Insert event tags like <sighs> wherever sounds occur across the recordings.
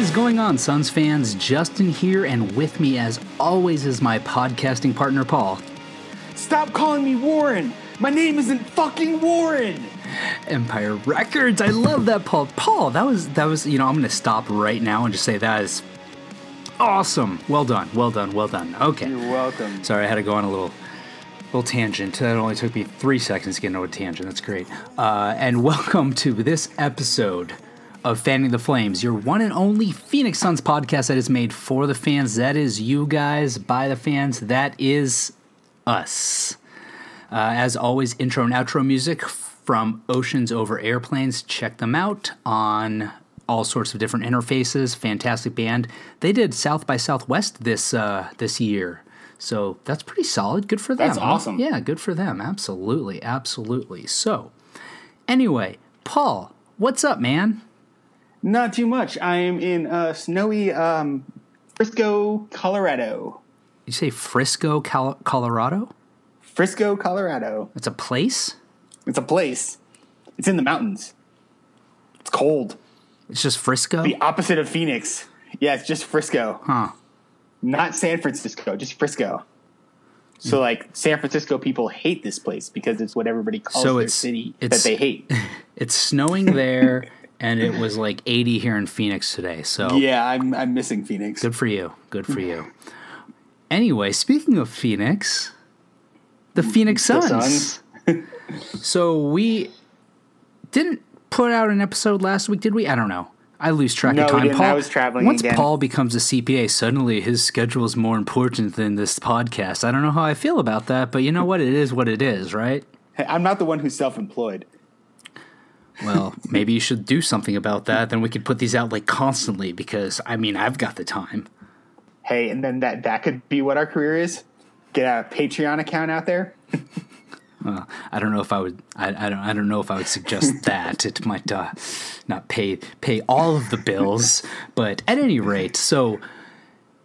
is going on, Suns fans? Justin here, and with me, as always, is my podcasting partner, Paul. Stop calling me Warren. My name isn't fucking Warren. Empire Records. I love that, Paul. Paul, that was that was. You know, I'm going to stop right now and just say that is awesome. Well done. Well done. Well done. Okay. You're welcome. Sorry, I had to go on a little little tangent. That only took me three seconds to get into a tangent. That's great. Uh, and welcome to this episode of Fanning the Flames, your one and only Phoenix Suns podcast that is made for the fans. That is you guys, by the fans. That is us. Uh, as always, intro and outro music from Oceans Over Airplanes. Check them out on all sorts of different interfaces. Fantastic band. They did South by Southwest this uh, this year. So that's pretty solid. Good for them. That's huh? awesome. Yeah, good for them. Absolutely. Absolutely. So, anyway, Paul, what's up, man? Not too much. I am in uh, snowy um, Frisco, Colorado. You say Frisco, Cal- Colorado? Frisco, Colorado. It's a place? It's a place. It's in the mountains. It's cold. It's just Frisco? The opposite of Phoenix. Yeah, it's just Frisco. Huh. Not San Francisco, just Frisco. So, Hmm. like, San Francisco people hate this place because it's what everybody calls So their city that they hate. <laughs> It's snowing there, <laughs> and it was like 80 here in Phoenix today. So yeah, I'm, I'm missing Phoenix. good for you. Good for you. Anyway, speaking of Phoenix, the Phoenix The Suns. Suns. <laughs> <laughs> So we didn't put out an episode last week, did we? I don't know. I lose track No, of time. Paul, I was traveling once again. Paul becomes a CPA, suddenly his schedule is more important than this podcast. I don't know how I feel about that, but you know what? It is what it is, right? Hey, I'm not the one who's self employed. Well, maybe you should do something about that. Then we could put these out like constantly because I mean, I've got the time. Hey, and then that that could be what our career is. Get a Patreon account out there. I don't know if I would. I, I don't. I don't know if I would suggest <laughs> that. It might uh, not pay pay all of the bills, but at any rate, so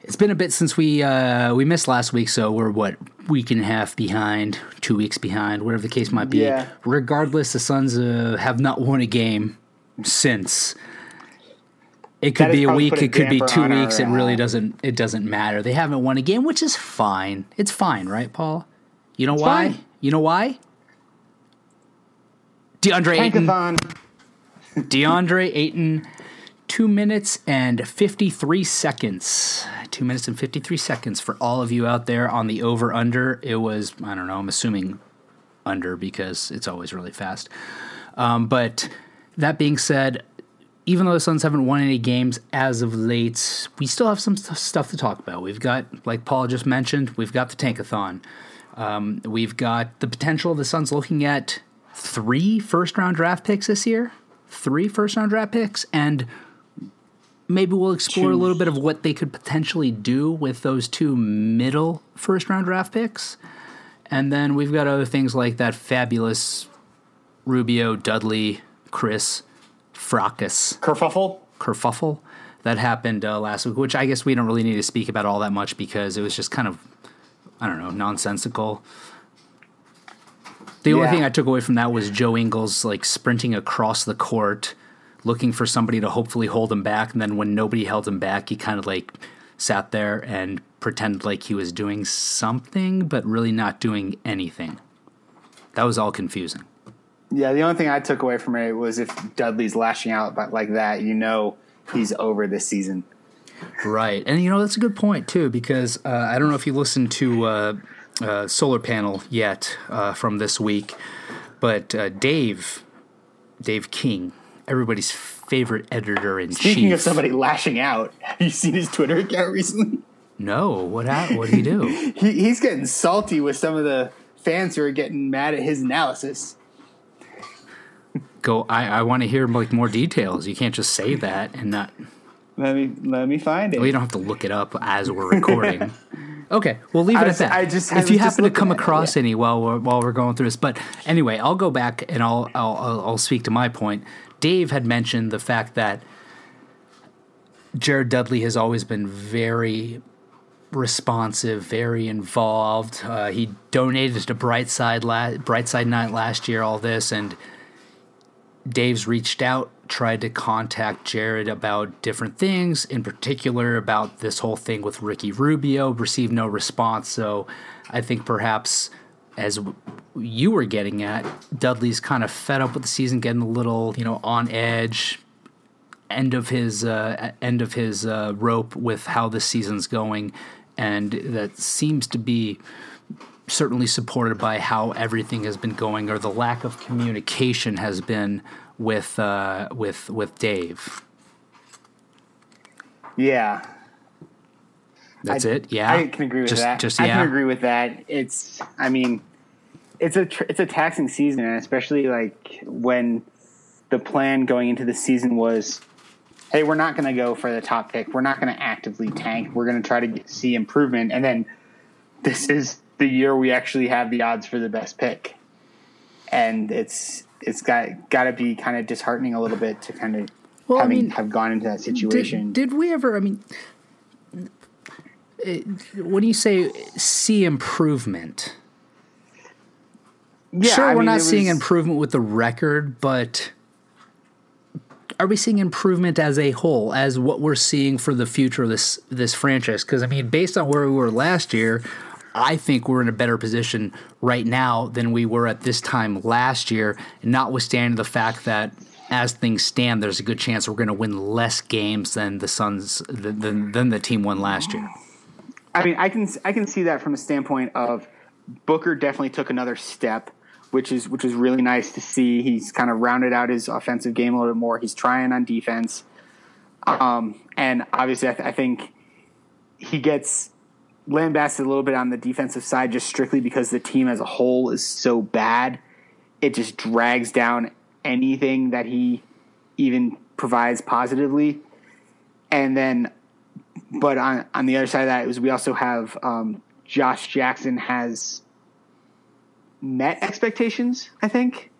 it's been a bit since we uh, we missed last week. So we're what week and a half behind, two weeks behind, whatever the case might be. Yeah. Regardless, the Suns uh, have not won a game since. It could be a week. It could be two on our, weeks. it really uh, doesn't. It doesn't matter. They haven't won a game, which is fine. It's fine, right, Paul? You know why? fine. You know why? DeAndre Ayton. <laughs> DeAndre Ayton, two minutes and 53 seconds. Two minutes and 53 seconds for all of you out there on the over under. It was, I don't know, I'm assuming under because it's always really fast. Um, but that being said, even though the Suns haven't won any games as of late, we still have some st- stuff to talk about. We've got, like Paul just mentioned, we've got the Tankathon. Um, we've got the potential of the Suns looking at three first round draft picks this year, three first round draft picks, and maybe we'll explore a little bit of what they could potentially do with those two middle first round draft picks. And then we've got other things like that fabulous Rubio, Dudley, Chriss, Fracas Kerfuffle. kerfuffle that happened uh, last week, which I guess we don't really need to speak about all that much because it was just kind of, I don't know, nonsensical. The only thing I took away from that was Joe Ingles like sprinting across the court, looking for somebody to hopefully hold him back, and then when nobody held him back, he kind of like sat there and pretended like he was doing something, but really not doing anything. That was all confusing. Yeah, the only thing I took away from it was if Dudley's lashing out but like that, you know he's over this season. Right, and you know that's a good point too because uh, I don't know if you listened to uh, uh, Solar Panel yet uh, from this week, but uh, Dave, Dave King, everybody's favorite editor in Speaking chief. of somebody lashing out, have you seen his Twitter account recently? no, what what did he do? <laughs> He, he's getting salty with some of the fans who are getting mad at his analysis. Go, I, I want to hear like more details. You can't just say that and not. Let me let me find it. Well, you don't have to look it up as we're recording. <laughs> Okay, we'll leave it I at that. I just- if you happen to come at it, across yeah. any while we're while we're going through this, but anyway, I'll go back and I'll I'll I'll, I'll speak to my point. Dave had mentioned the fact that Jared Dudley has always been very responsive, very involved. Uh, he donated to Brightside la- Brightside Night last year, all this, and Dave's reached out, tried to contact Jared about different things, in particular about this whole thing with Ricky Rubio, received no response. So I think perhaps, as you were getting at, Dudley's kind of fed up with the season, getting a little, you know, on edge, end of his uh, end of his uh, rope with how the season's going, and that seems to be certainly supported by how everything has been going or the lack of communication has been with uh, with with Dave. Yeah. That's I, it. Yeah, I can agree with just, that. Just I can agree with that. It's, I mean, it's a tr- it's a taxing season, especially like when the plan going into the season was, hey, we're not going to go for the top pick. We're not going to actively tank. We're going to try to get, see improvement, and then this is the year we actually have the odds for the best pick, and it's it's got got to be kind of disheartening a little bit to kind of Well, I having mean, have gone into that situation. Did, did we ever? I mean, it, Uh, when you say see improvement, yeah, sure, I we're mean, not seeing was- improvement with the record, but are we seeing improvement as a whole, as what we're seeing for the future of this this franchise? Because I mean, based on where we were last year, I think we're in a better position right now than we were at this time last year. Notwithstanding the fact that as things stand, there's a good chance we're going to win less games than the Suns than, than, than the team won last year. I mean, I can I can see that from a standpoint of Booker definitely took another step, which is which was really nice to see. He's kind of rounded out his offensive game a little bit more. He's trying on defense, um, and obviously, I, th- I think he gets lambasted a little bit on the defensive side just strictly because the team as a whole is so bad. It just drags down anything that he even provides positively, and then but on on the other side of that is we also have um, Josh Jackson has met expectations, I think,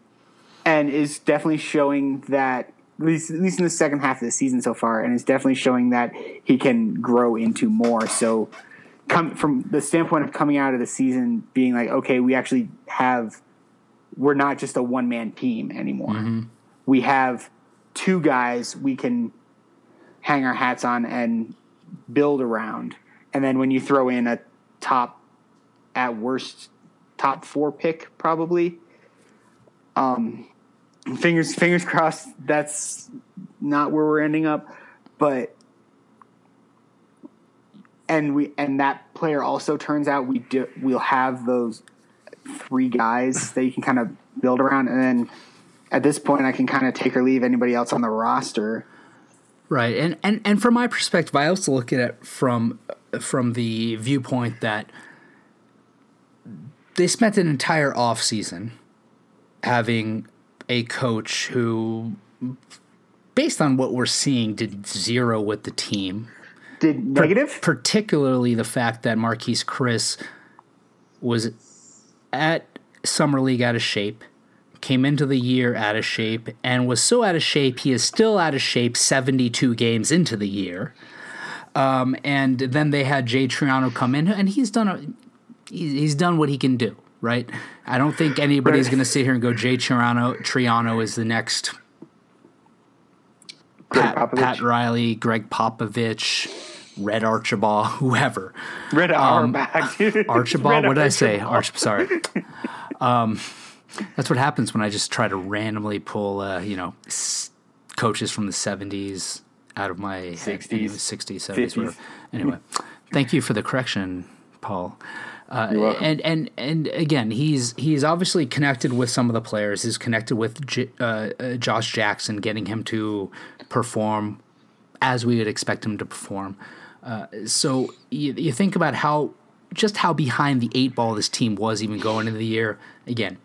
and is definitely showing that at least at least in the second half of the season so far, and is definitely showing that he can grow into more. So, come from the standpoint of coming out of the season, being like, okay, we actually have, we're not just a one man team anymore. We have two guys we can hang our hats on and build around. And then when you throw in a top, at worst, top four pick, probably. Um, fingers fingers <laughs> crossed. That's not where we're ending up, but and we and that player also turns out we do we'll have those three guys that you can kind of build around, and then at this point I can kind of take or leave anybody else on the roster. Right, and and and from my perspective, I also look at it from from the viewpoint that they spent an entire off season having a coach who, based on what we're seeing, did zero with the team. Did negative? particularly the fact that Marquese Chriss was at summer league out of shape, came into the year out of shape, and was so out of shape he is still out of shape 72 games into the year. Um, and then they had Jay Triano come in, and he's done a, he's, done what he can do. Right, I don't think anybody's Right. going to sit here and go Jay Triano. Triano is the next Pat, Pat Riley, Gregg Popovich, Red Archibald, <laughs> whoever. Red Auerbach, um, Archibald. Red What did I say? Archibald. Arch. Sorry. <laughs> Um, that's what happens when I just try to randomly pull, uh, you know, s- coaches from the '70s out of my 60s, Anyway, '60s, '70s, 50s. whatever. Anyway, thank you for the correction, Paul. Uh, and and and again, he's he's obviously connected with some of the players. He's connected with J- uh, uh, Josh Jackson, getting him to perform as we would expect him to perform. Uh, so you, you think about how just how behind the eight ball this team was even going into the year. Again,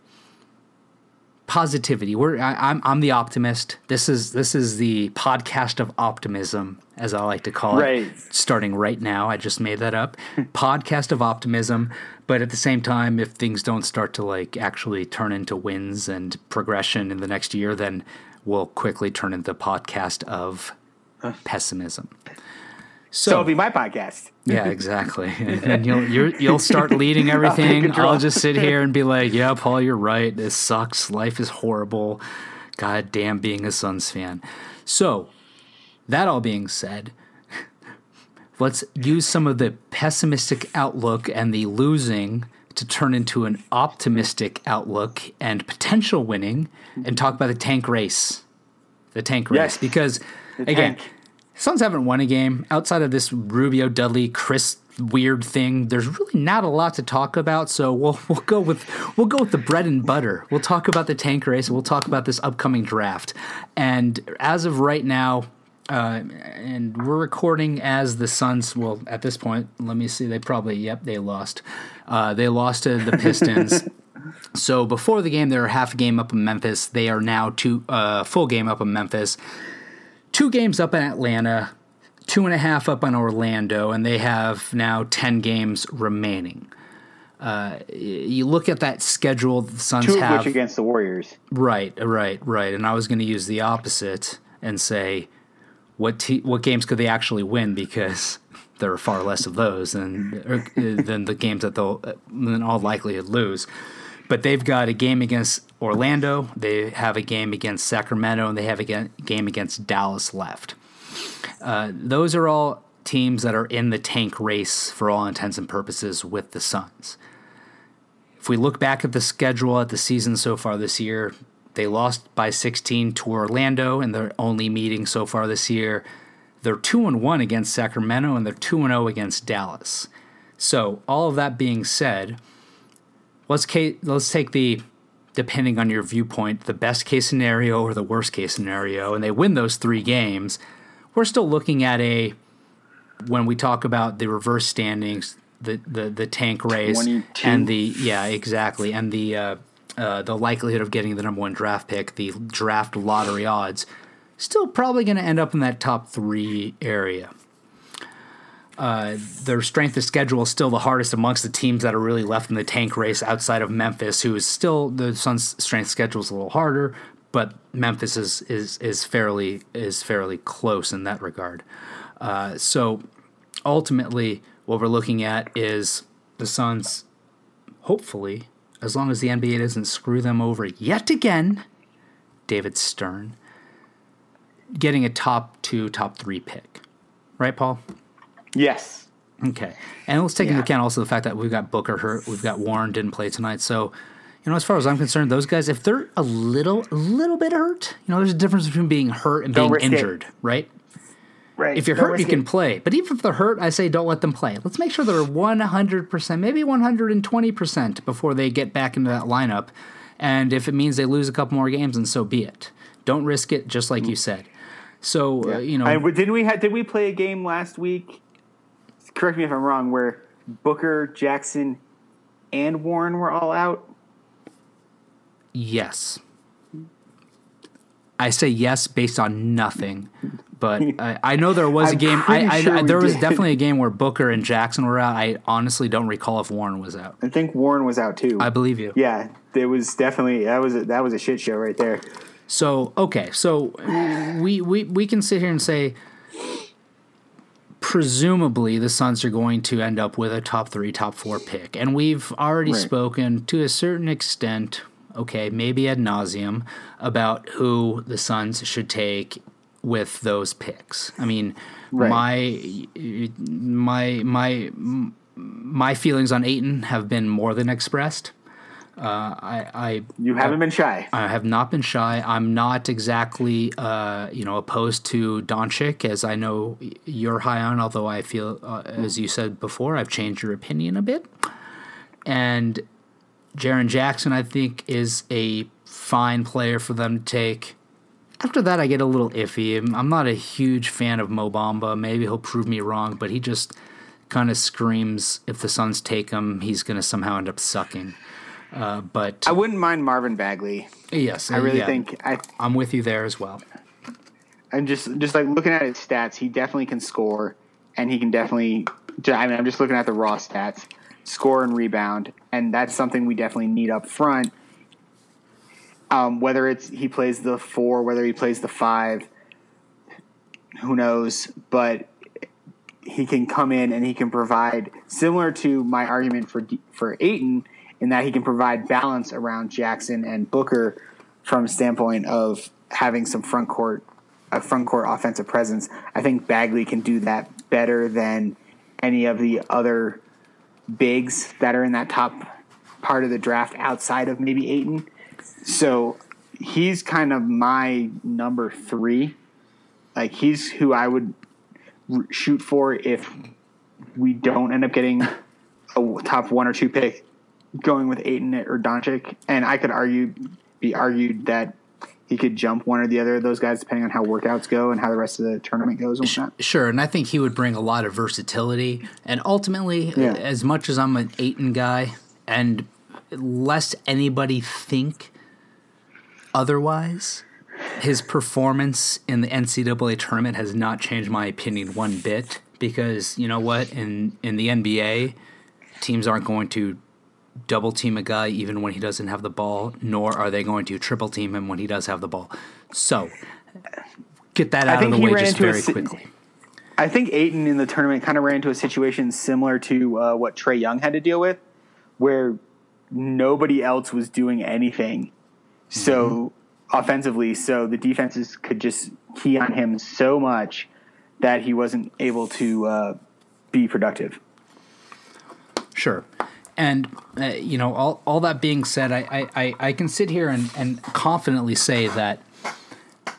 positivity. We're I, I'm I'm the optimist. This is this is the podcast of optimism, as I like to call it. Starting right now, I just made that up. <laughs> podcast of optimism, but at the same time, if things don't start to like actually turn into wins and progression in the next year, then we'll quickly turn into the podcast of pessimism. So it'll be my podcast. Yeah, <laughs> exactly. And you'll you're, you'll start leading <laughs> everything. control. I'll just sit here and be like, <laughs> "Yeah, Paul, you're right. This sucks. Life is horrible." God damn being a Suns fan. So, that all being said, let's use some of the pessimistic outlook and the losing to turn into an optimistic outlook and potential winning and talk about the tank race. The tank race. Yes. Because, The again, tank. Suns haven't won a game outside of this Rubio Dudley Chriss weird thing. There's really not a lot to talk about, so we'll <laughs> we'll go with we'll go with the bread and butter. We'll talk about the tank race. We'll talk about this upcoming draft. And as of right now, uh, and we're recording as the Suns. Well, at this point, let me see. They probably yep they lost. Uh, they lost to the Pistons. <laughs> so before the game, they were half a game up in Memphis. They are now two uh, full game up in Memphis two games up in Atlanta, two and a half up in Orlando, and they have now 10 games remaining. Uh, you look at that schedule the Suns Two of have. which against the Warriors. right, right, right. And I was going to use the opposite and say, what te- what games could they actually win? Because <laughs> there are far less of those than uh, than the games that they'll uh, in all likelihood lose. But they've got a game against Orlando, they have a game against Sacramento, and they have a game against Dallas left. Uh, those are all teams that are in the tank race for all intents and purposes with the Suns. If we look back at the schedule at the season so far this year, they lost by 16 to Orlando in their only meeting so far this year. They're 2 and 1 against Sacramento and they're 2 and 0 against Dallas. So, all of that being said, let's ca- let's take the depending on your viewpoint, the best case scenario or the worst case scenario and they win those 3 games. We're still looking at a when we talk about the reverse standings, the the, the tank race 22. and the yeah exactly and the uh, uh, the likelihood of getting the number one draft pick, the draft lottery odds, still probably going to end up in that top three area. Uh, their strength of schedule is still the hardest amongst the teams that are really left in the tank race outside of Memphis, who is still the Suns' strength schedule is a little harder, but Memphis is is is fairly is fairly close in that regard. Uh, so ultimately, what we're looking at is the Suns, hopefully, as long as the NBA doesn't screw them over yet again, David Stern, getting a top two, top three pick. Right, Paul? Yes. Okay. And let's take into account also the fact that we've got Booker hurt, we've got Warren didn't play tonight. So, you know, as far as I'm concerned, those guys, if they're a little, a little bit hurt, you know, there's a difference between being hurt and Don't being risk it. injured, right? Right. If you're Don't hurt, you can it. play. But even if they're hurt, I say don't let them play. Let's make sure they're 100%, maybe 120% before they get back into that lineup. And if it means they lose a couple more games, and so be it. Don't risk it, just like you said. So, uh, you know, I, didn't we have, did we play a game last week? Correct me if I'm wrong. Where Booker, Jackson, and Warren were all out. Yes. I say yes based on nothing, but <laughs> I, I know there was a game. I, I, sure I there was did. definitely a game where Booker and Jackson were out. I honestly don't recall if Warren was out. I think Warren was out too. I believe you. yeah, there was definitely that was a, that was a shit show right there. So okay, so we we we can sit here and say, presumably the Suns are going to end up with a top three, top four pick, and we've already Right. spoken to a certain extent, okay, maybe ad nauseum, about who the Suns should take with those picks. I mean, Right. my my my my feelings on Ayton have been more than expressed. Uh, I, I You haven't been shy. I have not been shy. I'm not exactly, uh, you know, opposed to Doncic, as I know you're high on. Although I feel, uh, as you said before, I've changed your opinion a bit. And Jaren Jackson, I think, is a fine player for them to take. After that, I get a little iffy. I'm- I'm not a huge fan of Mo Bamba. Maybe he'll prove me wrong, but he just kind of screams if the Suns take him, he's going to somehow end up sucking. Uh, but I wouldn't mind Marvin Bagley. yes, I really yeah. think I I'm with you there as well. I'm just just like looking at his stats. He definitely can score, and he can definitely. I mean, I'm just looking at the raw stats, score and rebound, and that's something we definitely need up front. Um, whether it's he plays the four, whether he plays the five, who knows? But he can come in and he can provide similar to my argument for for Ayton in that he can provide balance around Jackson and Booker from standpoint of having some front court a front court offensive presence. I think Bagley can do that better than any of the other bigs that are in that top part of the draft outside of maybe Ayton. So he's kind of my number three. Like he's who I would shoot for if we don't end up getting a top one or two pick going with Ayton or Doncic. And I could argue, be argued that he could jump one or the other of those guys depending on how workouts go and how the rest of the tournament goes. And whatnot. Sure, and I think he would bring a lot of versatility. And ultimately, Yeah. as much as I'm an Ayton guy, and lest anybody think otherwise, his performance in the NCAA tournament has not changed my opinion one bit. Because you know what, in in the NBA, teams aren't going to double team a guy even when he doesn't have the ball, nor are they going to triple team him when he does have the ball. So get that out of the way just very si- quickly. I think Ayton in the tournament kind of ran into a situation similar to uh, what Trae Young had to deal with, where nobody else was doing anything. So offensively, so the defenses could just key on him so much that he wasn't able to uh, be productive. Sure. And uh, you know, all, all that being said, I, I, I, can sit here and, and confidently say that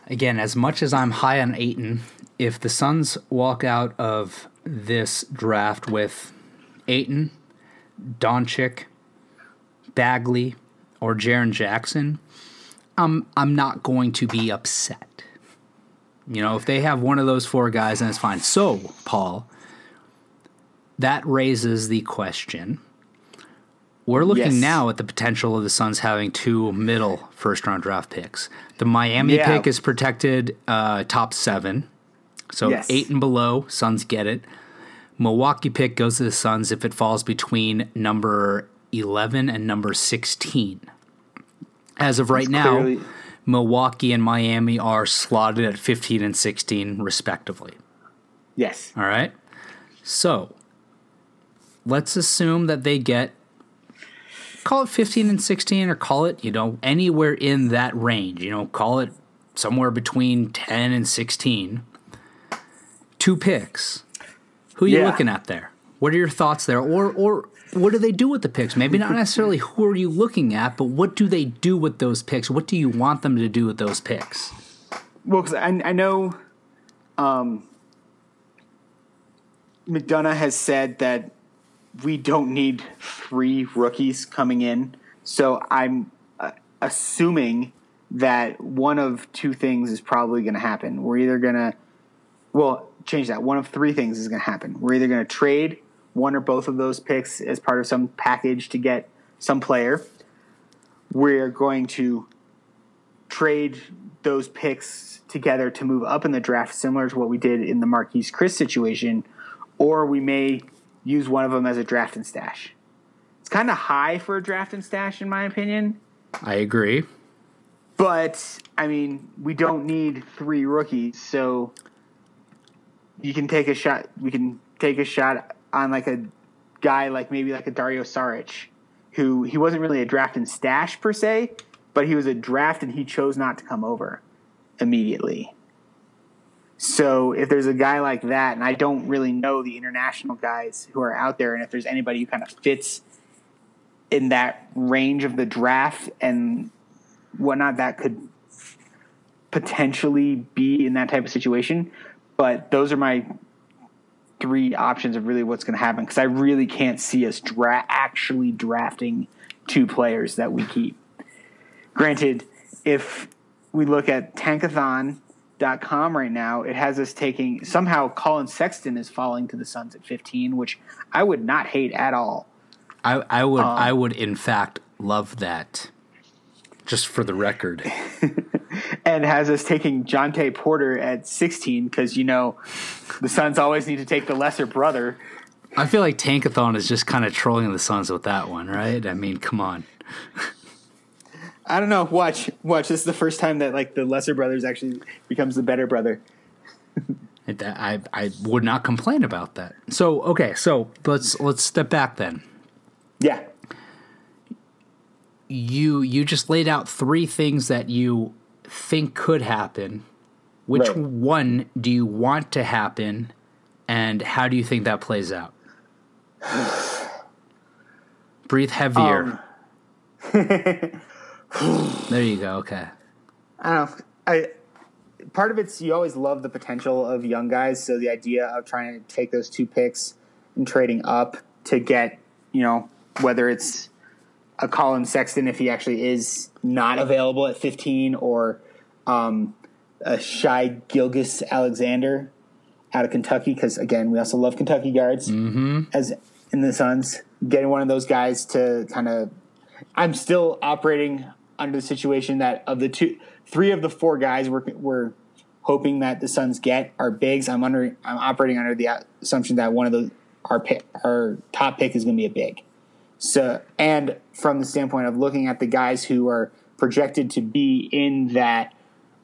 again, as much as I'm high on Ayton, if the Suns walk out of this draft with Ayton, Doncic, Bagley, or Jaren Jackson, I'm I'm not going to be upset. You know, if they have one of those four guys, then it's fine. So, Paul, that raises the question. We're looking Yes. now at the potential of the Suns having two middle first round draft picks. The Miami Yeah. pick is protected uh, top seven. So Yes. eight and below, Suns get it. Milwaukee pick goes to the Suns if it falls between number 11 and number 16. As of right now, clearly- Milwaukee and Miami are slotted at 15 and 16, respectively. Yes. All right. So let's assume that they get, call it 15 and 16, or call it, you know, anywhere in that range. You know, call it somewhere between 10 and 16. Two picks. Who are you Yeah. looking at there? What are your thoughts there? Or, or, what do they do with the picks? Maybe not <laughs> necessarily who are you looking at, but what do they do with those picks? What do you want them to do with those picks? Well, because I, I know um, McDonough has said that we don't need three rookies coming in. So I'm uh, assuming that one of two things is probably going to happen. We're either going to, well, change that. One of three things is going to happen. We're either going to trade one or both of those picks as part of some package to get some player. We're going to trade those picks together to move up in the draft, similar to what we did in the Marquese Chriss situation, or we may use one of them as a draft and stash. It's kind of high for a draft and stash, in my opinion, I agree. but I mean, we don't need three rookies, so you can take a shot. We can take a shot on like a guy like maybe like a Dario Saric, who he wasn't really a draft and stash per se, but he was a draft and he chose not to come over immediately. So if there's a guy like that, and I don't really know the international guys who are out there, and if there's anybody who kind of fits in that range of the draft and whatnot, that could potentially be in that type of situation. But those are my three options of really what's going to happen because I really can't see us dra- actually drafting two players that we keep. Granted, if we look at tankathon.com right now, it has us taking somehow Collin Sexton is falling to the Suns at 15, which I would not hate at all. I, I would um, I would in fact love that. Just for the record. <laughs> and has us taking Jontay Porter at 16 because you know the Suns always need to take the lesser brother. I feel like Tankathon is just kind of trolling the Suns with that one, right? I mean, come on. <laughs> I don't know. Watch, watch. This is the first time that like the lesser brothers actually becomes the better brother. I I would not complain about that. So okay, so let's let's step back then. Yeah, you you just laid out three things that you think could happen. Which Right. one do you want to happen, and how do you think that plays out? <sighs> Breathe heavier. Um. <laughs> there you go. Okay. I don't know. I part of it's you always love the potential of young guys, so the idea of trying to take those two picks and trading up to get, you know, whether it's a Collin Sexton if he actually is not available at 15 or um, a Shy Gilgis Alexander out of Kentucky because again we also love Kentucky guards as in the Suns getting one of those guys to kind of I'm still operating under the situation that of the two, three of the four guys we're, we're hoping that the Suns get are bigs. I'm under, I'm operating under the assumption that one of the our pick, our top pick is going to be a big. So, and from the standpoint of looking at the guys who are projected to be in that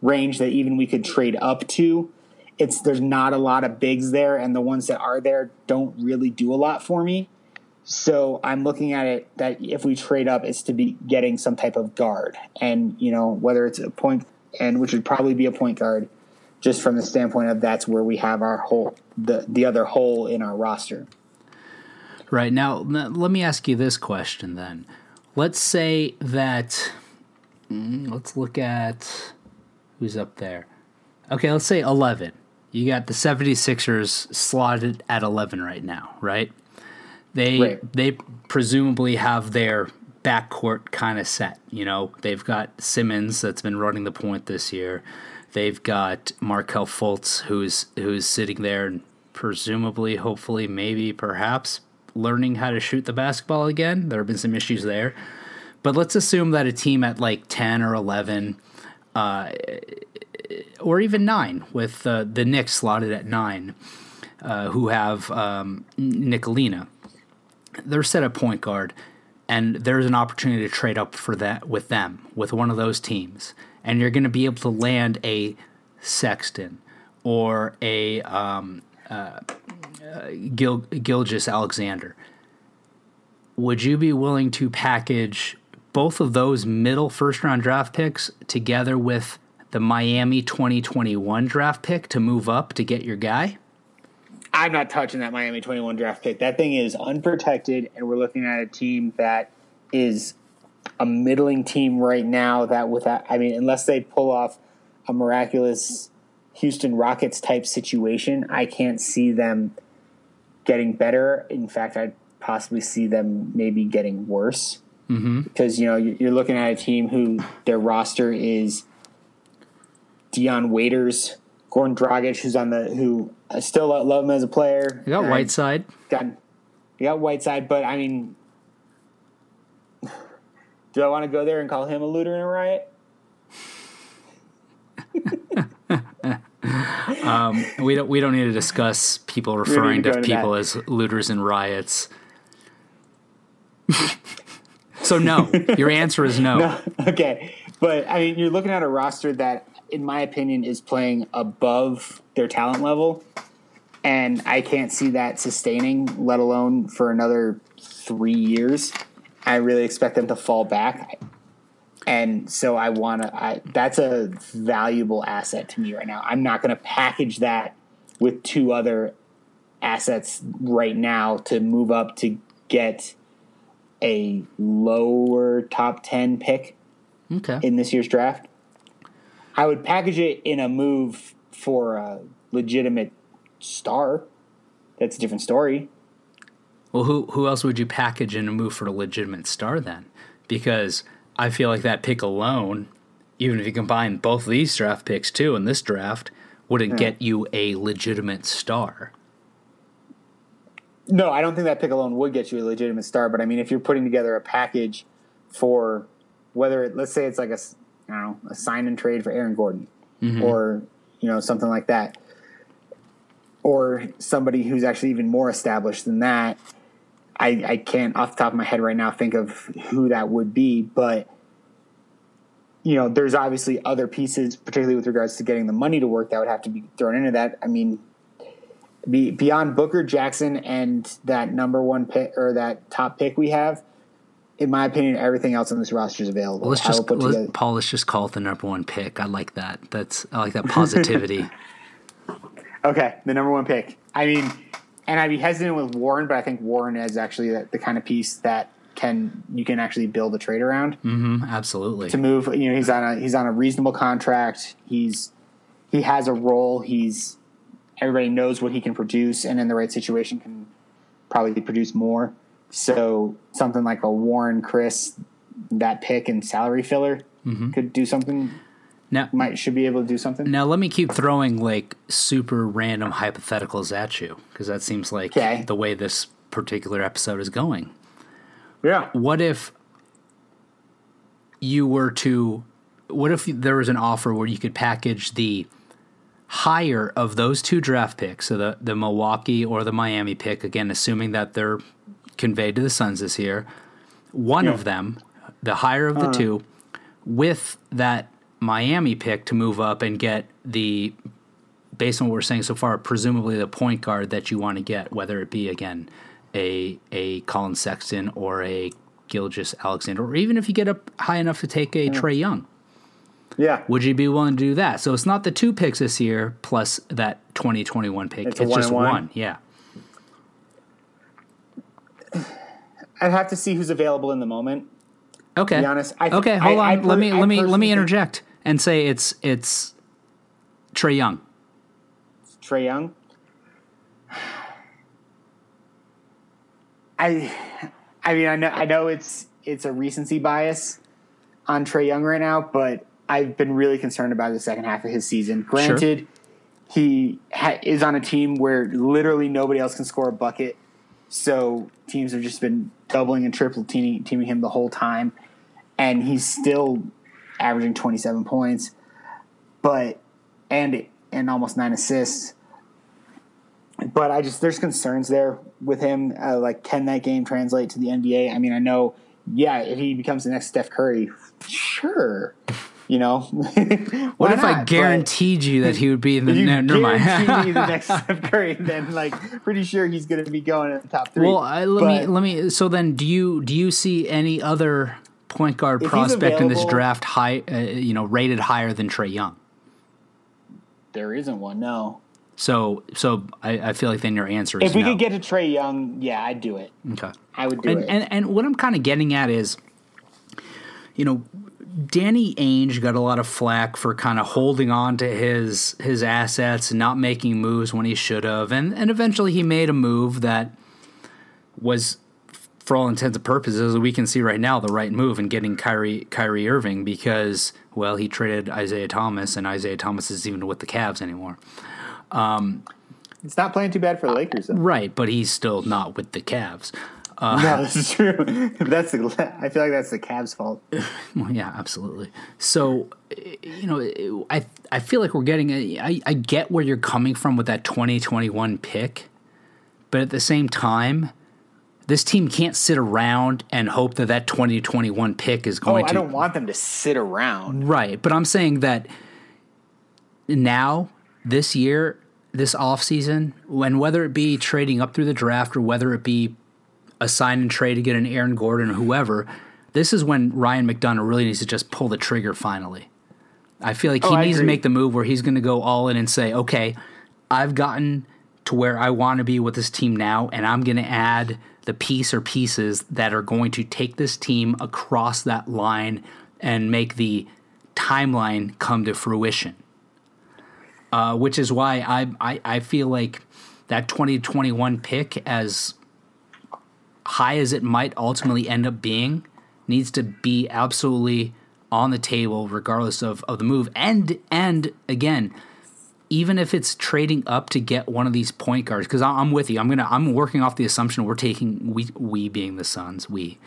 range that even we could trade up to, it's there's not a lot of bigs there, and the ones that are there don't really do a lot for me. So I'm looking at it that if we trade up, it's to be getting some type of guard, and you know whether it's a point, and which would probably be a point guard, just from the standpoint of that's where we have our whole the the other hole in our roster. Right now, let me ask you this question then. Let's say that. mm, Let's look at who's up there. Okay, let's say 11. You got the 76ers slotted at 11 right now, right? They Right. they presumably have their backcourt kind of set. You know, they've got Simmons that's been running the point this year. They've got Markelle Fultz who's who's sitting there and presumably, hopefully, maybe, perhaps learning how to shoot the basketball again. There have been some issues there. But let's assume that a team at like 10 or 11 uh, or even 9 with uh, the Knicks slotted at 9 uh, who have um, Ntilikina. They're set at point guard and there's an opportunity to trade up for that with them with one of those teams and you're going to be able to land a Sexton or a um, uh, uh, Gil, Gilgeous-Alexander. Would you be willing to package both of those middle first round draft picks together with the Miami 2021 draft pick to move up to get your guy? I'm not touching that Miami 21 draft pick. That thing is unprotected, and we're looking at a team that is a middling team right now. That without, I mean, unless they pull off a miraculous Houston Rockets type situation, I can't see them getting better. In fact, I'd possibly see them maybe getting worse Mm-hmm. because you know you- you're looking at a team who their roster is Dion Waiters, Goran Dragic, who's on the who I still love him as a player. You got Whiteside. got you got Whiteside, but I mean, do I want to go there and call him a looter and a riot? <laughs> Um, we don't. We don't need to discuss people referring to to people that. as looters and riots. <laughs> so no, your answer is <laughs> no. okay, but I mean, you're looking at a roster that, in my opinion, is playing above their talent level, and I can't see that sustaining, let alone for another three years. I really expect them to fall back, and so I want to. That's a valuable asset to me right now. I'm not going to package that with two other assets right now to move up to get a lower top 10 pick Okay. in this year's draft. I would package it in a move for a legitimate star. That's a different story. Well, who who else would you package in a move for a legitimate star then? Because I feel like that pick alone, even if you combine both these draft picks too in this draft, wouldn't hmm. get you a legitimate star. No, I don't think that pick alone would get you a legitimate star. But I mean, if you're putting together a package for whether it, let's say it's like a I don't know a sign and trade for Aaron Gordon mm-hmm. or you know something like that, or somebody who's actually even more established than that. I, I can't off the top of my head right now think of who that would be, but you know, there's obviously other pieces, particularly with regards to getting the money to work, that would have to be thrown into that. I mean, be, beyond Booker Jackson and that number one pick or that top pick we have, in my opinion, everything else on this roster is available. Well, let's just put let, together- Paul. Let's just call it the number one pick. I like that. That's I like that <laughs> positivity. Okay, the number one pick. I mean, and I'd be hesitant with Warren, but I think Warren is actually the, the kind of piece that can you can actually build a trade around hmm absolutely. to move. You know, he's on a he's on a reasonable contract. He's he has a role. He's everybody knows what he can produce, and in the right situation can probably produce more. So something like a Warren Chriss, that pick and salary filler mm-hmm. could do something. Now, Might should be able to do something. now let me keep throwing like super random hypotheticals at you because that seems like Okay. the way this particular episode is going. Yeah. What if you were to? What if there was an offer where you could package the higher of those two draft picks, so the the Milwaukee or the Miami pick, again, assuming that they're conveyed to the Suns this year, one Yeah. Of them, the higher of the uh. two, with that Miami pick to move up and get the based on what we're saying so far, presumably the point guard that you want to get, whether it be again a a Collin Sexton or a Gilgis Alexander, or even if you get up high enough to take a Trae Young, Yeah. would you be willing to do that? So it's not the two picks this year plus that 2021 pick. It's It's, one just one. Yeah. I'd have to see who's available in the moment. Okay. be honest, I th- okay, hold I- I on. per- let me I let me let me think- interject and say it's it's Trae Young. Trae Young. <sighs> I, I mean, I know, I know it's it's a recency bias on Trae Young right now, but I've been really concerned about the second half of his season. Granted, he ha- is on a team where literally nobody else can score a bucket, so teams have just been doubling and triple teaming, teaming him the whole time, and he's still averaging twenty seven points, but and and almost nine assists but I just there's concerns there with him. Uh, like, can that game translate to the NBA? I mean, I know, yeah, if he becomes the next Steph Curry, sure, you know. <laughs> What if I guaranteed you that he would be in the? you No, never mind. the <laughs> next Steph Curry, then like pretty sure he's going to be going in the top three. well, I, let me let me. So then, do you do you see any other point guard prospect in this draft high? Uh, you know, rated higher than Trae Young. there isn't one. No. So so I, I feel like then your answer is If we no. could get to Trae Young, yeah, I'd do it. okay. I would do and, it. and and what I'm kind of getting at is, you know, Danny Ainge got a lot of flack for kind of holding on to his his assets and not making moves when he should have, and and eventually he made a move that was, for all intents and purposes, as we can see right now, the right move in getting Kyrie Kyrie Irving because well he traded Isaiah Thomas and Isaiah Thomas isn't even with the Cavs anymore. Um, it's not playing too bad for the Lakers, though. Right, but he's still not with the Cavs. Uh, no, <laughs> this is true. that's the. I feel like that's the Cavs' fault. <laughs> Well, yeah, absolutely. So, you know, I I feel like we're getting. A, I, I get where you're coming from with that 2021 pick, but at the same time, this team can't sit around and hope that that 2021 pick is going. Oh, going I to. don't want them to sit around. Right, but I'm saying that now, this year, this offseason, when whether it be trading up through the draft or whether it be a sign and trade to get an Aaron Gordon or whoever, this is when Ryan McDonough really needs to just pull the trigger finally. I feel like he Oh, needs to make the move where he's going to go all in and say, okay, I've gotten to where I want to be with this team now, and I'm going to add the piece or pieces that are going to take this team across that line and make the timeline come to fruition. Uh, which is why I, I I feel like that 2021 pick, as high as it might ultimately end up being, needs to be absolutely on the table regardless of, of the move. And and again, even if it's trading up to get one of these point guards, because I'm with you. I'm gonna I'm working off the assumption we're taking we we being the Suns, we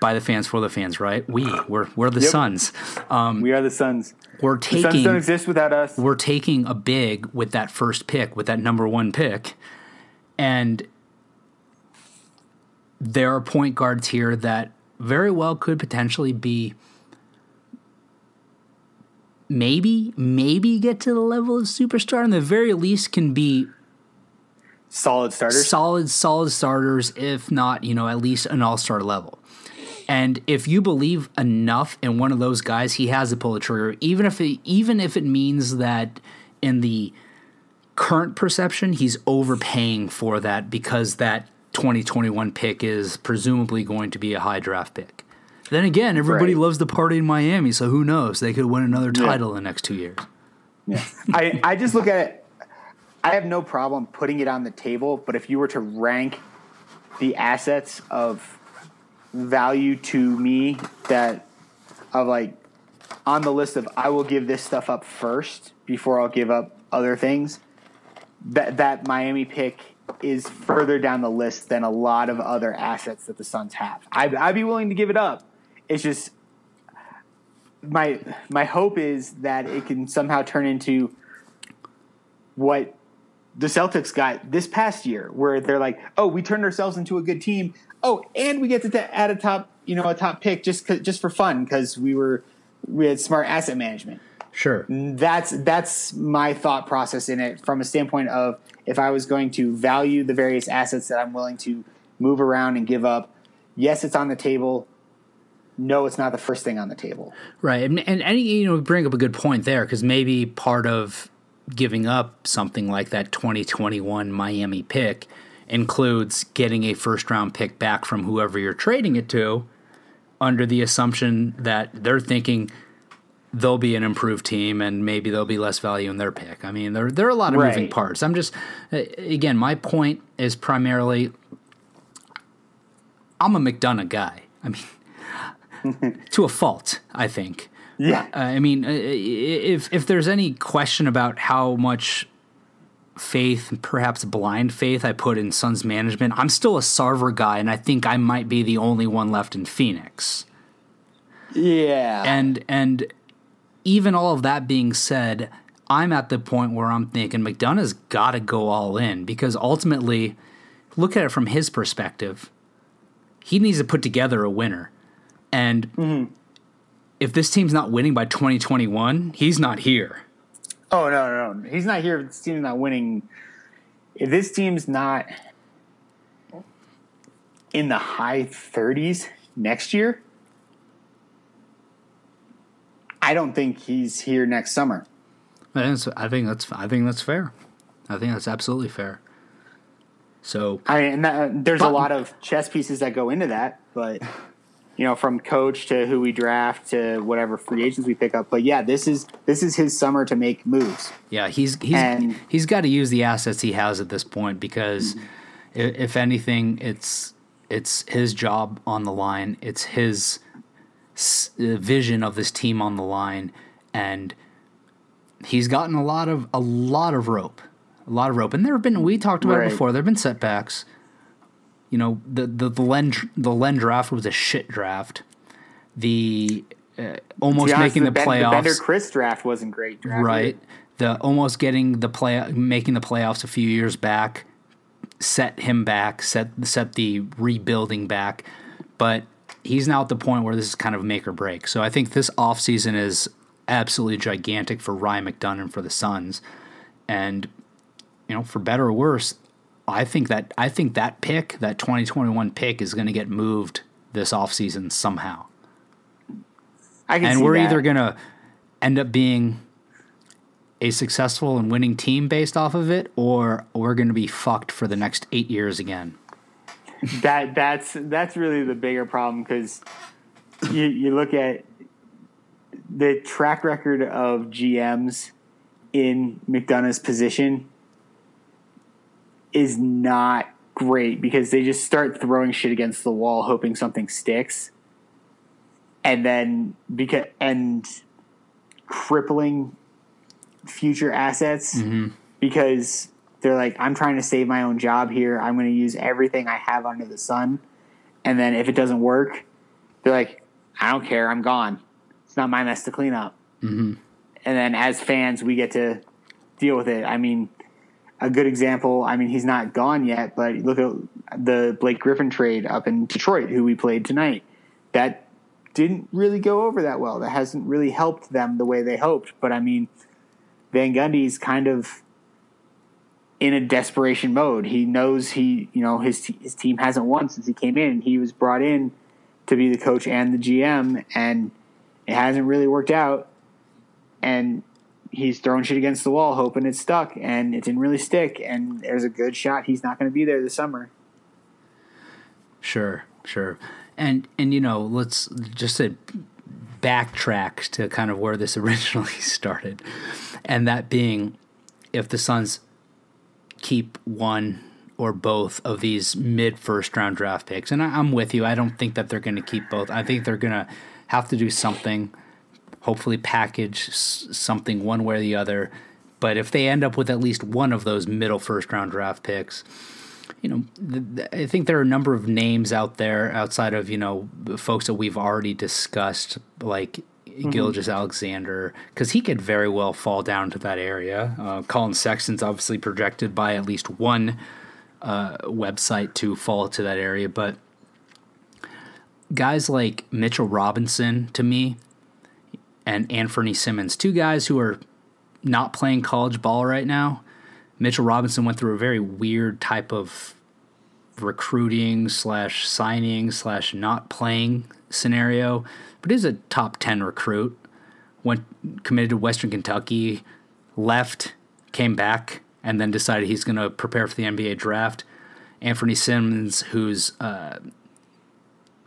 by the fans for the fans, right? We we're we're the Yep. Suns. Um, we are the Suns. We're The Suns don't exist without us. we're taking a big with that first pick, with that number one pick. And there are point guards here that very well could potentially be maybe, maybe get to the level of superstar, and the very least can be Solid starters. solid, solid starters, if not, you know, at least an all star level. And if you believe enough in one of those guys, he has to pull the trigger, even if it, even if it means that in the current perception, he's overpaying for that because that 2021 pick is presumably going to be a high draft pick. Then again, everybody Right. loves the party in Miami, so who knows? They could win another Yeah. title in the next two years. Yeah. I, I just look at it. I have no problem putting it on the table, but if you were to rank the assets of value to me that of like on the list of I will give this stuff up first before I'll give up other things, that that Miami pick is further down the list than a lot of other assets that the Suns have. I'd, I'd be willing to give it up. It's just my my hope is that it can somehow turn into what the Celtics got this past year, where they're like, "Oh, we turned ourselves into a good team. Oh, and we get to t- add a top, you know, a top pick just just for fun because we were we had smart asset management." Sure. That's that's my thought process in it from a standpoint of if I was going to value the various assets that I'm willing to move around and give up. Yes, it's on the table. No, it's not the first thing on the table. Right, and and, you know bring up a good point there because maybe part of giving up something like that 2021 Miami pick includes getting a first round pick back from whoever you're trading it to, under the assumption that they're thinking they'll be an improved team and maybe there'll be less value in their pick. I mean, there there are a lot of moving parts. I'm just again, my point is primarily I'm a McDonough guy. I mean, <laughs> to a fault, I think. Yeah. Uh, I mean, uh, if if there's any question about how much faith, perhaps blind faith, I put in Suns management, I'm still a Sarver guy, and I think I might be the only one left in Phoenix. Yeah. And and even all of that being said, I'm at the point where I'm thinking McDonough's got to go all in because ultimately, look at it from his perspective. He needs to put together a winner, and mm-hmm. if this team's not winning by 2021, he's not here. Oh no, no, no! He's not here. If this team's not winning, if this team's not in the high thirties next year, I don't think he's here next summer. I think that's, I think that's I think that's fair. I think that's absolutely fair. So I mean, and that, there's But- a lot of chess pieces that go into that, but you know, from coach to who we draft to whatever free agents we pick up. But yeah, this is this is his summer to make moves. Yeah, he's he's And- he's got to use the assets he has at this point because mm-hmm. i if anything, it's it's his job on the line. It's his vision of this team on the line, and he's gotten a lot of a lot of rope, a lot of rope. And there have been we talked about it before. There have been setbacks. You know, the the the Len the Len draft was a shit draft. The uh, almost honest, making the, Ben- playoffs. The Bender Chriss draft wasn't great. Draft Right. The almost getting the play making the playoffs a few years back set him back, set set the rebuilding back. But he's now at the point where this is kind of make or break. So I think this offseason is absolutely gigantic for Ryan McDonough and for the Suns. And you know, for better or worse, I think that I think that pick, that 2021 pick is going to get moved this offseason somehow I can and see we're that. either going to end up being a successful and winning team based off of it, or we're going to be fucked for the next eight years again. That that's that's really the bigger problem because you you look at the track record of GMs in McDonough's position is not great because they just start throwing shit against the wall hoping something sticks. And then because and crippling future assets mm-hmm. because they're like, I'm trying to save my own job here. I'm going to use everything I have under the sun. And then if it doesn't work, they're like, I don't care. I'm gone. It's not my mess to clean up. Mm-hmm. And then as fans, we get to deal with it. I mean, a good example, I mean, he's not gone yet, but look at the Blake Griffin trade up in Detroit, who we played tonight. That didn't really go over that well. That hasn't really helped them the way they hoped. But I mean, Van Gundy's kind of in a desperation mode. He knows he, you know, his his team hasn't won since he came in. He was brought in to be the coach and the GM, and it hasn't really worked out. And he's throwing shit against the wall, hoping it's stuck, and it didn't really stick. And there's a good shot he's not going to be there this summer. Sure, sure, and and you know, let's just say backtrack to kind of where this <laughs> originally started, and that being if the Suns keep one or both of these mid first round draft picks. And I, am with you. I don't think that they're going to keep both. I think they're going to have to do something, hopefully, package something one way or the other. But if they end up with at least one of those middle first round draft picks, you know, th- I think there are a number of names out there outside of, you know, folks that we've already discussed, like mm-hmm. Gilgeous-Alexander, because he could very well fall down to that area. Uh, Collin Sexton's obviously projected by at least one uh, website to fall to that area, but guys like Mitchell Robinson to me and Anfernee Simons, two guys who are not playing college ball right now. Mitchell Robinson went through a very weird type of recruiting slash signing slash not playing scenario, but he's a top 10 recruit. Went committed to Western Kentucky, left, came back, and then decided he's going to prepare for the NBA draft. Anthony Simons, who's uh,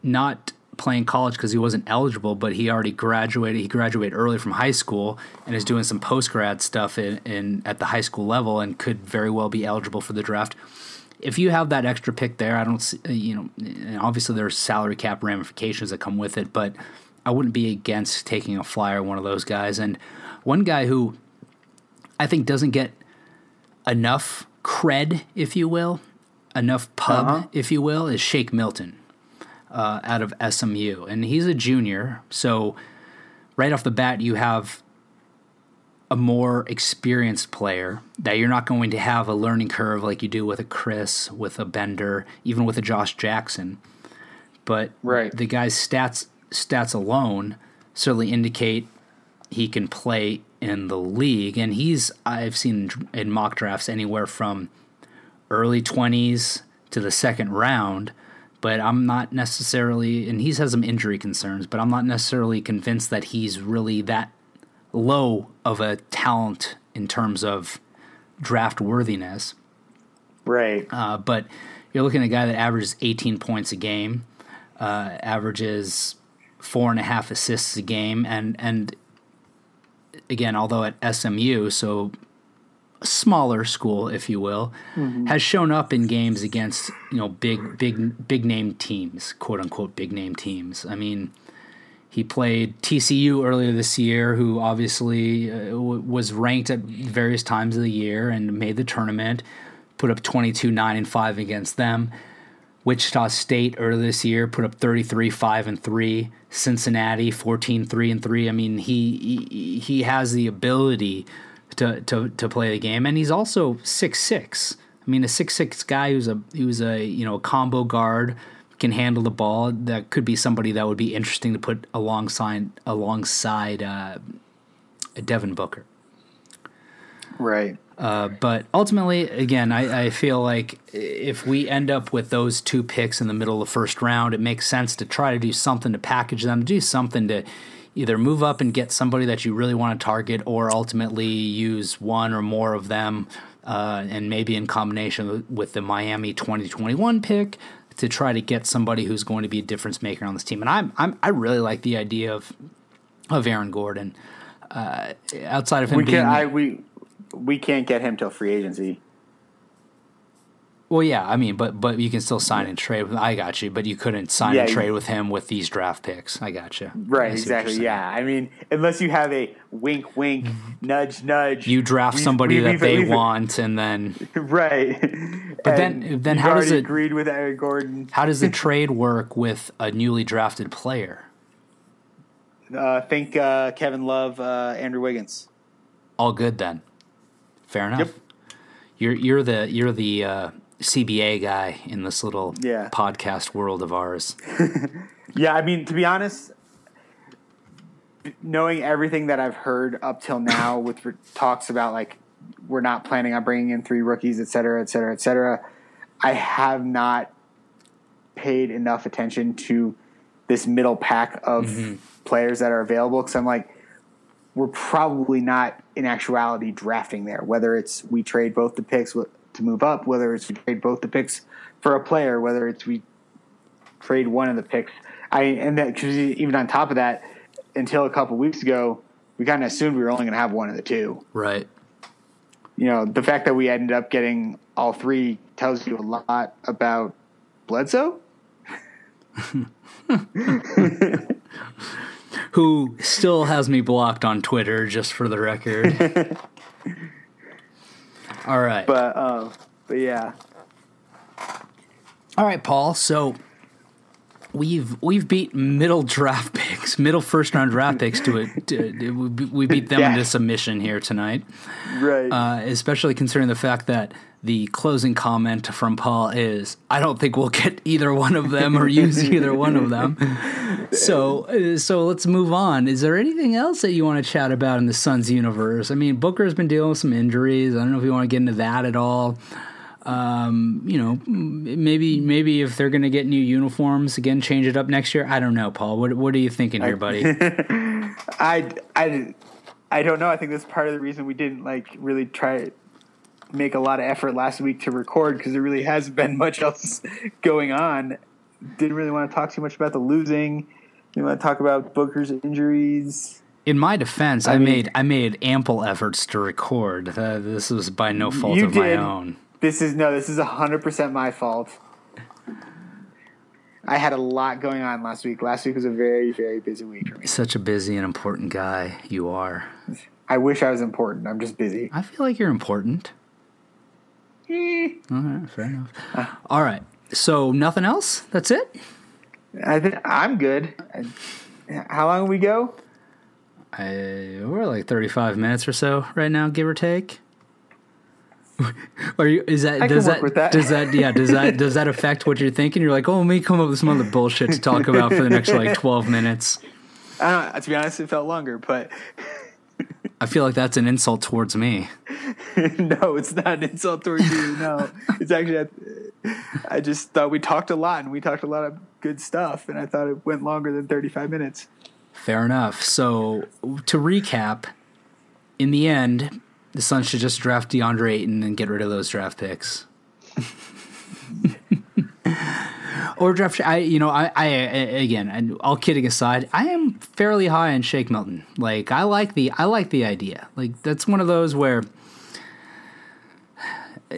not playing college because he wasn't eligible, but he already graduated. He graduated early from high school and is doing some post grad stuff in, in at the high school level and could very well be eligible for the draft. If you have that extra pick there, I don't see, uh, you know, obviously there's salary cap ramifications that come with it, but I wouldn't be against taking a flyer one of those guys. And one guy who I think doesn't get enough cred, if you will, enough pub, uh-huh. if you will, is Shake Milton uh, out of SMU. And he's a junior. So, right off the bat, you have a more experienced player that you're not going to have a learning curve like you do with a Chriss, with a Bender, even with a Josh Jackson. But right. the guy's stats stats alone certainly indicate he can play in the league, and he's I've seen in mock drafts anywhere from early twenties to the second round. But I'm not necessarily, and he's has some injury concerns, but I'm not necessarily convinced that he's really that low of a talent in terms of draft worthiness. Right. Uh, but you're looking at a guy that averages 18 points a game, uh, averages four and a half assists a game, and and again, although at SMU, so a smaller school, if you will, mm-hmm. has shown up in games against you know big big big name teams, quote unquote big name teams. I mean, he played TCU earlier this year, who obviously uh, w- was ranked at various times of the year and made the tournament. Put up 22 9 and 5 against them. Wichita State earlier this year put up 33 5 and 3. Cincinnati 14 3 and 3. I mean, he he, he has the ability to, to to play the game and he's also six six. I mean, a six six guy who's a who's a, you know, a combo guard can handle the ball. That could be somebody that would be interesting to put alongside alongside uh, Devin Booker. Right. Uh, but ultimately, again, I, I, feel like if we end up with those two picks in the middle of the first round, it makes sense to try to do something to package them, do something to either move up and get somebody that you really want to target, or ultimately use one or more of them, uh, and maybe in combination with the Miami 2021 pick to try to get somebody who's going to be a difference maker on this team. And I'm, I'm I really like the idea of of Aaron Gordon. Uh, outside of him we being, can, I, we we can't get him till free agency. Well, yeah, I mean, but but you can still sign and trade. with I got you, but you couldn't sign yeah, and trade with him with these draft picks. I got you. Right, exactly. Yeah, I mean, unless you have a wink, wink, nudge, nudge. You draft we, somebody we, that they want, and then <laughs> right. But and then, then how does it agreed with Aaron Gordon? How does the <laughs> trade work with a newly drafted player? Uh, think uh, Kevin Love, uh, Andrew Wiggins. All good then. Fair enough. Yep. You're you're the you're the uh, CBA guy in this little yeah. podcast world of ours. <laughs> yeah, I mean to be honest, knowing everything that I've heard up till now <laughs> with talks about like we're not planning on bringing in three rookies, et cetera, et cetera, et cetera, I have not paid enough attention to this middle pack of Mm-hmm. players that are available. Because I'm like, we're probably not in actuality drafting there. Whether it's we trade both the picks wi- to move up, whether it's we trade both the picks for a player, whether it's we trade one of the picks. I and that because even on top of that, until a couple weeks ago, we kind of assumed we were only going to have one of the two. Right. You know, the fact that we ended up getting all three tells you a lot about Bledsoe. <laughs> Who still has me blocked on Twitter, just for the record. <laughs> All right. But uh, but yeah, All right, Paul. So we've we've beat middle draft <laughs> picks, middle first round draft picks to it. To, we we beat them Yeah. into submission here tonight. right. Uh, especially considering the fact that the closing comment from Paul is, "I don't think we'll get either one of them or use <laughs> either one of them." So, uh, so let's move on. Is there anything else that you want to chat about in the Suns universe? I mean, Booker's been dealing with some injuries. I don't know if you want to get into that at all. Um, you know, maybe maybe if they're going to get new uniforms again, change it up next year. I don't know, Paul. What what are you thinking here, buddy? <laughs> I, I, I don't know. I think that's part of the reason we didn't like really try make a lot of effort last week to record because there really hasn't been much else <laughs> going on. Didn't really want to talk too much about the losing. Didn't want to talk about Booker's injuries. In my defense, I, I mean- made I made ample efforts to record. Uh, this was by no fault of my own. This is no. This is hundred percent my fault. I had a lot going on last week. Last week was a very, very busy week for me. Such a busy and important guy you are. I wish I was important. I'm just busy. I feel like you're important. Eh, All right, fair enough. All right. So nothing else? That's it? I think I'm good. How long we go? I, we're like 35 minutes or so right now, give or take. <laughs> Are you? Is that I does that, with that. does that yeah does that <laughs> does that affect what you're thinking? You're like, oh, let me come up with some other bullshit to talk about for the next like <laughs> 12 minutes. I don't know. To be honest, it felt longer, but I feel like that's an insult towards me. no, it's not an insult towards you. No, it's actually. I just thought we talked a lot, and we talked a lot of good stuff, and I thought it went longer than 35 minutes. Fair enough. So to recap, in the end, the Suns should just draft DeAndre Ayton and get rid of those draft picks. <laughs> or draft. I you know I, I again and all kidding aside, I am fairly high on Shake Milton. Like I like the I like the idea. Like that's one of those where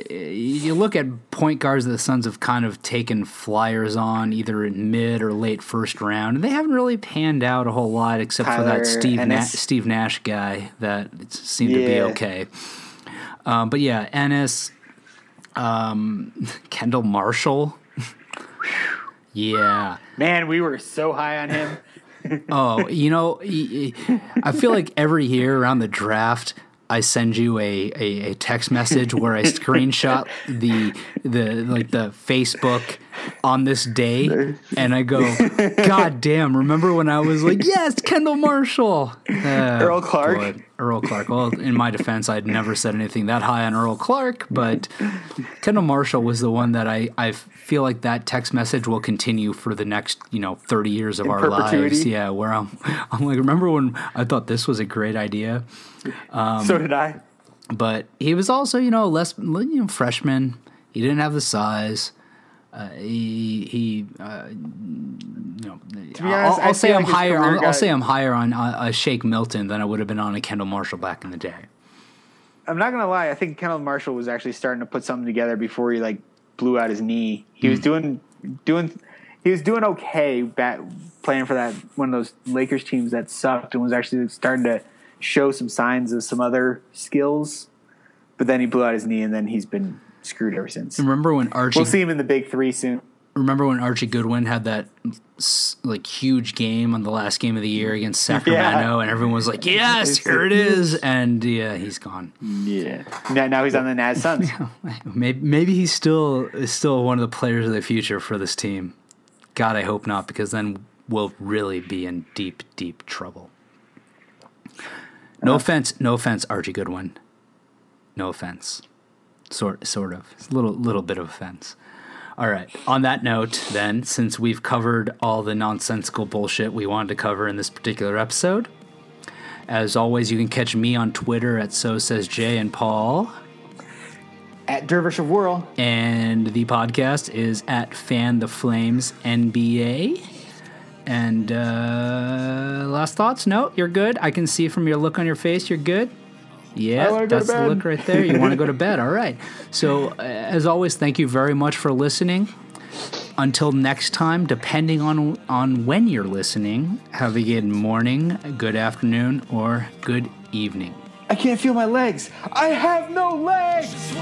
you look at point guards that the Suns have kind of taken flyers on either in mid or late first round, and they haven't really panned out a whole lot except for that Steve Na- Steve Nash guy that seemed to be okay. Um, but yeah, Ennis, um, <laughs> Kendall Marshall. <laughs> yeah. Man, we were so high on him. <laughs> Oh, you know, I feel like every year around the draft, I send you a, a, a text message where I <laughs> screenshot the the like the Facebook on this day, and I go, God damn! Remember when I was like, yes, Kendall Marshall, Uh, <laughs> Earl Clark? boy, Earl Clark. Well, in my defense, I'd never said anything that high on Earl Clark, but Kendall Marshall was the one that I, I feel like that text message will continue for the next, you know, 30 years of our perpetuity? lives. Yeah, where I'm, I'm like, remember when I thought this was a great idea? Um, so did I. But he was also, you know, less, you know, freshman. He didn't have the size. Uh, he, he, uh, you know, be I'll, I'll say I'm like higher. I'll, I'll say I'm higher on uh, a Shake Milton than I would have been on a Kendall Marshall back in the day. I'm not gonna lie. I think Kendall Marshall was actually starting to put something together before he like blew out his knee. He was doing doing he was doing okay back playing for that one of those Lakers teams that sucked and was actually starting to show some signs of some other skills. But then he blew out his knee and then he's been screwed ever since. Remember when Archie We'll see him in the big three soon. remember when Archie Goodwin had that like huge game on the last game of the year against Sacramento, and everyone was like, "Yes, It's here it is," and yeah, he's gone. Yeah. Now, now he's on the Naz <laughs> Suns. <laughs> Maybe, maybe he's still is still one of the players of the future for this team. God, I hope not, because then we'll really be in deep, deep trouble. No uh-huh. offense, no offense, Archie Goodwin. No offense, sort sort of, It's a little little bit of offense. All right. On that note, then, since we've covered all the nonsensical bullshit we wanted to cover in this particular episode, as always, you can catch me on Twitter at So Says Jay and Paul. At Dervish of Whirl. And the podcast is at Fan the Flames NBA. And uh, last thoughts? No, you're good. I can see from your look on your face, you're good. Yeah, that's the look right there. You want to go to <laughs> bed. All right. So, uh, as always, thank you very much for listening. Until next time, depending on on when you're listening, have a good morning, good afternoon, or good evening. I can't feel my legs. I have no legs.